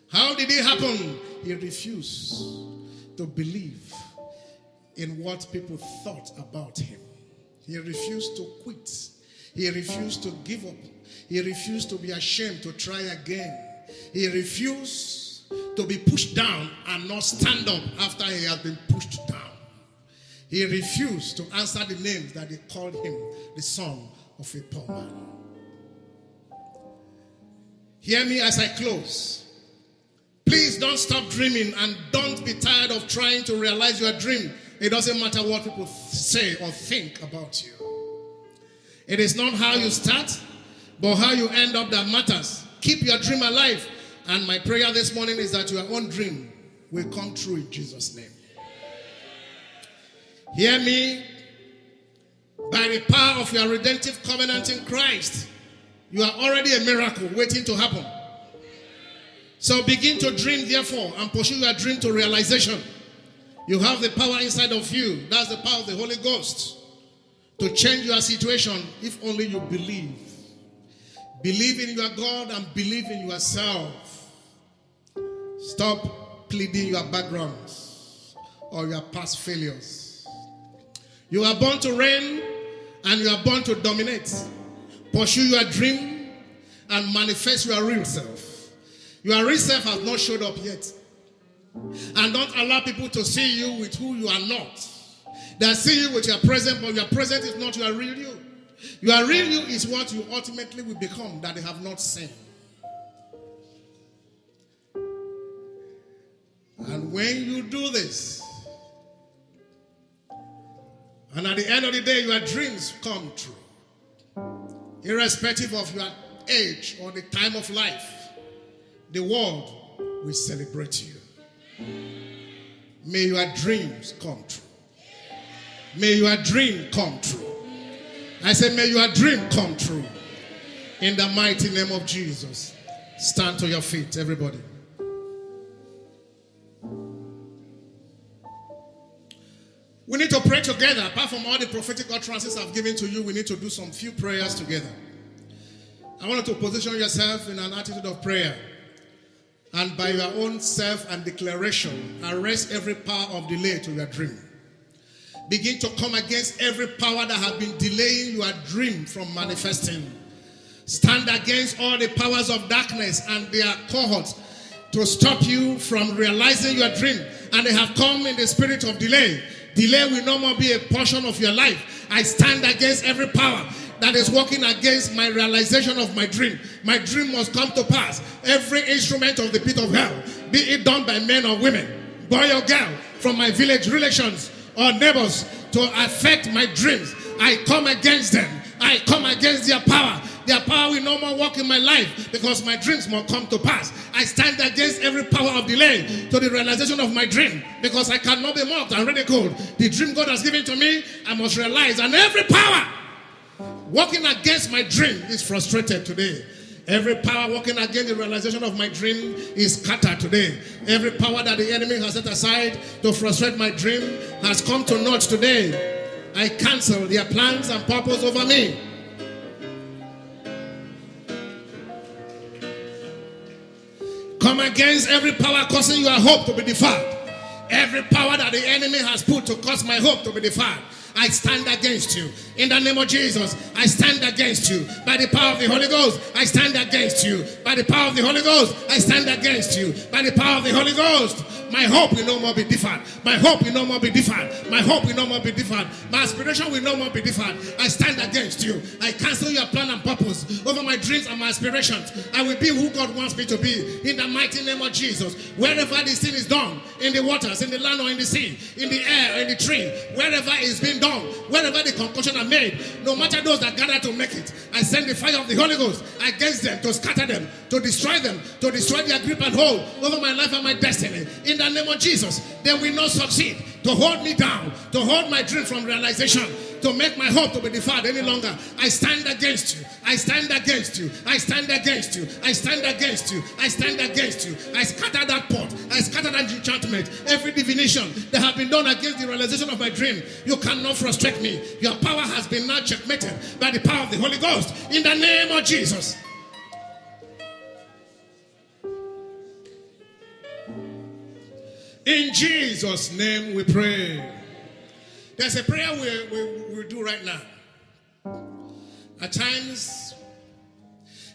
How did it happen? He refused to believe in what people thought about him. He refused to quit. He refused to give up. He refused to be ashamed to try again. He refused to be pushed down and not stand up after he had been pushed down. He refused to answer the names that they called him the son of a poor man. Hear me as I close. Please don't stop dreaming and don't be tired of trying to realize your dream. It doesn't matter what people say or think about you. It is not how you start, but how you end up that matters. Keep your dream alive. And my prayer this morning is that your own dream will come true in Jesus' name. Hear me. By the power of your redemptive covenant in Christ, you are already a miracle waiting to happen. So begin to dream, therefore, and pursue your dream to realization. You have the power inside of you. That's the power of the Holy Ghost to change your situation if only you believe. Believe in your God and believe in yourself. Stop pleading your backgrounds or your past failures. You are born to reign and you are born to dominate. Pursue your dream and manifest your real self. Your real self has not showed up yet. And don't allow people to see you with who you are not. They see you with your present, but your present is not your real you. Your real you is what you ultimately will become that they have not seen. And when you do this, and at the end of the day, your dreams come true, irrespective of your age or the time of life, the world will celebrate you. May your dreams come true. May your dream come true. I say, may your dream come true. In the mighty name of Jesus. Stand to your feet, everybody. Together. Apart from all the prophetic utterances I've given to you, we need to do some few prayers together. I want you to position yourself in an attitude of prayer. And by your own self and declaration, arrest every power of delay to your dream. Begin to come against every power that has been delaying your dream from manifesting. Stand against all the powers of darkness and their cohorts to stop you from realizing your dream. And they have come in the spirit of delay. Delay will no more be a portion of your life. I stand against every power that is working against my realization of my dream. My dream must come to pass. Every instrument of the pit of hell, be it done by men or women, boy or girl, from my village relations or neighbors to affect my dreams, I come against them. I come against their power. Their power will no more work in my life because my dreams must come to pass. I stand against every power of delay to the realization of my dream because I cannot be mocked and ridiculed. The dream God has given to me, I must realize, and every power working against my dream is frustrated today. Every power working against the realization of my dream is scattered today. Every power that the enemy has set aside to frustrate my dream has come to naught today. I cancel their plans and purpose over me. Come against every power causing your hope to be defiled. Every power that the enemy has put to cause my hope to be defiled. I stand against you. In the name of Jesus, I stand against you. By the power of the Holy Ghost, I stand against you. By the power of the Holy Ghost, I stand against you. By the power of the Holy Ghost, my hope will no more be deferred. My hope will no more be deferred. My hope will no more be deferred. My aspiration will no more be deferred. I stand against you. I cancel your plan and purpose over my dreams and my aspirations. I will be who God wants me to be. In the mighty name of Jesus. Wherever this thing is done, in the waters, in the land or in the sea, in the air, in the tree, wherever it's been done, wherever the concussion are made, no matter those that gather to make it, I send the fire of the Holy Ghost against them to scatter them, to destroy them, to destroy their grip and hold over my life and my destiny. In the name of Jesus, they will not succeed to hold me down, to hold my dream from realization, to make my hope to be deferred any longer. I stand against you. I stand against you. I stand against you. I stand against you. I stand against you. I scatter that pot. I scatter that enchantment. Every divination that have been done against the realization of my dream, you cannot frustrate me. Your power has been now checkmated by the power of the Holy Ghost. In the name of Jesus. In Jesus' name we pray. There's a prayer we, we, we do right now. At times,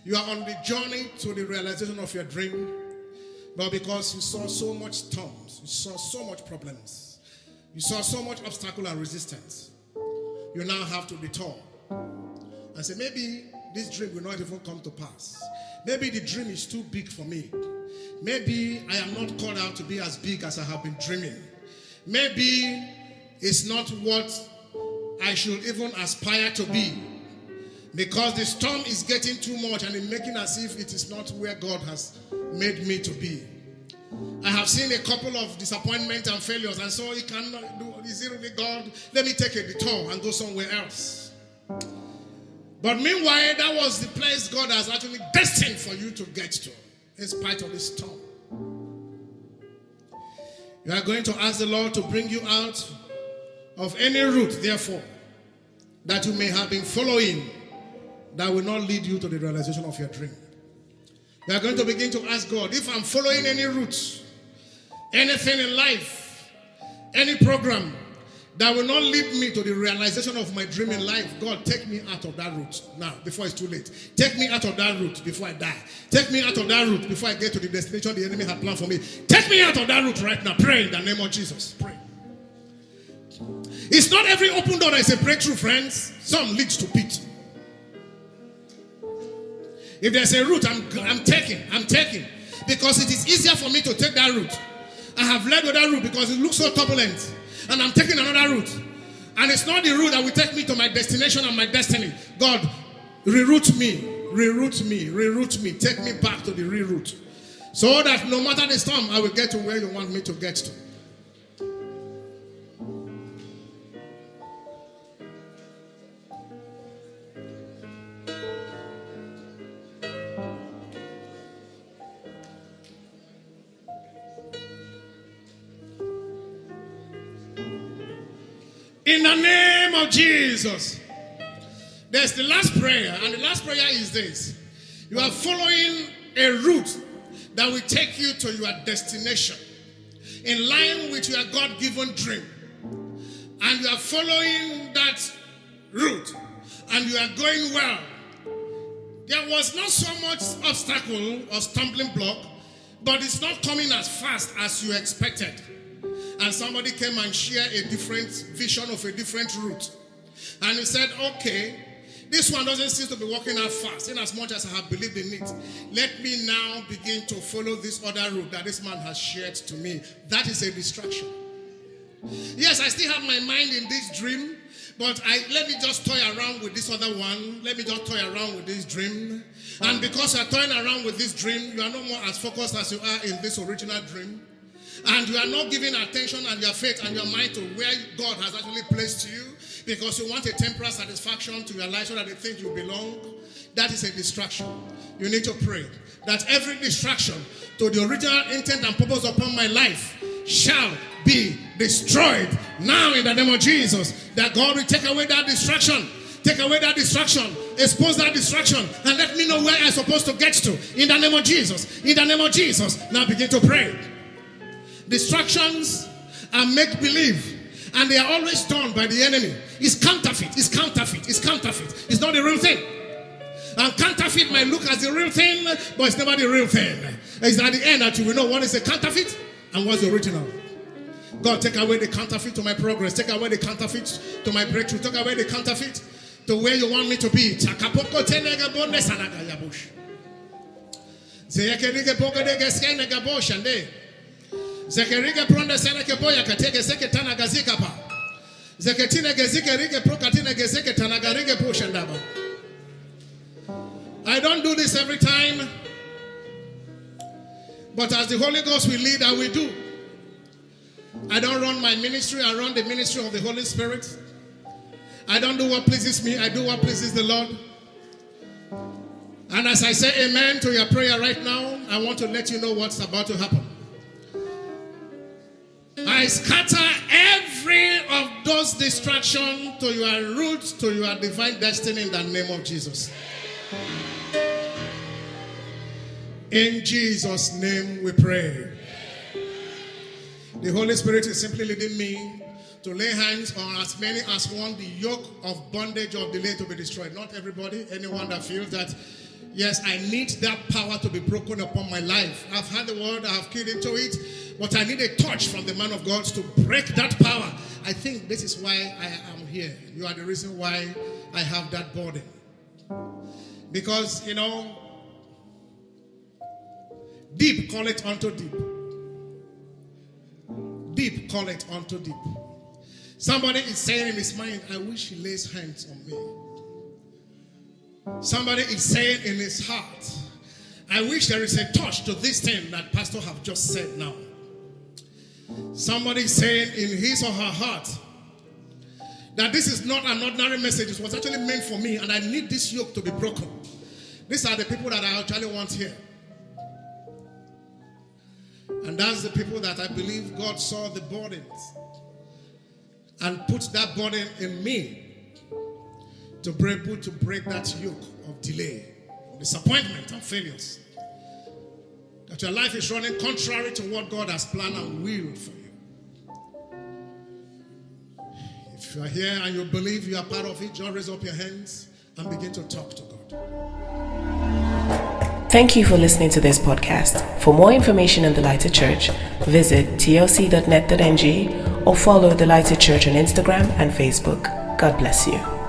you are on the journey to the realization of your dream, but because you saw so much storms, you saw so much problems, you saw so much obstacle and resistance, you now have to detour and say, maybe this dream will not even come to pass. Maybe the dream is too big for me. Maybe I am not called out to be as big as I have been dreaming. Maybe it's not what I should even aspire to be. Because the storm is getting too much and it's making as if it is not where God has made me to be. I have seen a couple of disappointments and failures, and so he cannot do. Is it really God? Let me take a detour and go somewhere else. But meanwhile, that was the place God has actually destined for you to get to, in spite of the storm. You are going to ask the Lord to bring you out of any route, therefore, that you may have been following that will not lead you to the realization of your dream. You are going to begin to ask God if I'm following any route, anything in life, any program that will not lead me to the realization of my dream in life. God, take me out of that route now before it's too late. Take me out of that route before I die. Take me out of that route before I get to the destination the enemy had planned for me. Take me out of that route right now. Pray in the name of Jesus. Pray. It's not every open door that is a breakthrough, friends. Some leads to pit. If there's a route, I'm, I'm taking, I'm taking. Because it is easier for me to take that route. I have led with that route because it looks so turbulent. And I'm taking another route. And it's not the route that will take me to my destination and my destiny. God, reroute me, reroute me, reroute me. Take me back to the reroute. So that no matter the storm, I will get to where you want me to get to. In the name of Jesus. There's the last prayer, and the last prayer is this You are following a route that will take you to your destination in line with your God given dream. And you are following that route, and you are going well. There was not so much obstacle or stumbling block, but it's not coming as fast as you expected and somebody came and shared a different vision of a different route. And he said, Okay, this one doesn't seem to be working out fast, in as much as I have believed in it. Let me now begin to follow this other route that this man has shared to me. That is a distraction. Yes, I still have my mind in this dream, but I let me just toy around with this other one. Let me just toy around with this dream. And because you're toying around with this dream, you are no more as focused as you are in this original dream and you are not giving attention and your faith and your mind to where God has actually placed you because you want a temporal satisfaction to your life so that they think you belong, that is a distraction. You need to pray that every distraction to the original intent and purpose upon my life shall be destroyed now in the name of Jesus. That God will take away that distraction. Take away that distraction, expose that distraction, and let me know where I'm supposed to get to in the name of Jesus. In the name of Jesus. Now begin to pray. Distractions are make believe, and they are always done by the enemy. It's counterfeit, it's counterfeit, it's counterfeit. It's not the real thing. And counterfeit might look as the real thing, but it's never the real thing. It's at the end that you will know what is a counterfeit and what's the original. God, take away the counterfeit to my progress. Take away the counterfeit to my breakthrough. Take away the counterfeit to where you want me to be. Pronde seneke boya tana gazika pa. Gezike rige prokatine gezeke tanagarige pushendaba. I don't do this every time. But as the Holy Ghost will lead, I will do. I don't run my ministry, I run the ministry of the Holy Spirit. I don't do what pleases me, I do what pleases the Lord. And as I say amen to your prayer right now, I want to let you know what's about to happen. I scatter every of those distractions to your roots, to your divine destiny in the name of Jesus. In Jesus' name we pray. The Holy Spirit is simply leading me to lay hands on as many as want the yoke of bondage of delay to be destroyed. Not everybody, anyone that feels that, yes, I need that power to be broken upon my life. I've had the word, I have keyed into it, but I need a touch from the man of God to break that power. I think this is why I am here. You are the reason why I have that burden. Because, you know, deep call it unto deep. Deep call it unto deep. Somebody is saying in his mind, I wish he lays hands on me. Somebody is saying in his heart, I wish there is a touch to this thing that Pastor have just said now. Somebody is saying in his or her heart that this is not an ordinary message. It was actually meant for me, and I need this yoke to be broken. These are the people that I actually want here. And that's the people that I believe God saw the burdens and put that burden in me to be able to break that yoke of delay, disappointment, and failures. That your life is running contrary to what God has planned and willed for you. If you are here and you believe you are part of it, just raise up your hands and begin to talk to God. Thank you for listening to this podcast. For more information on the Lighted Church, visit tlc.net.ng or follow the Lighted Church on Instagram and Facebook. God bless you.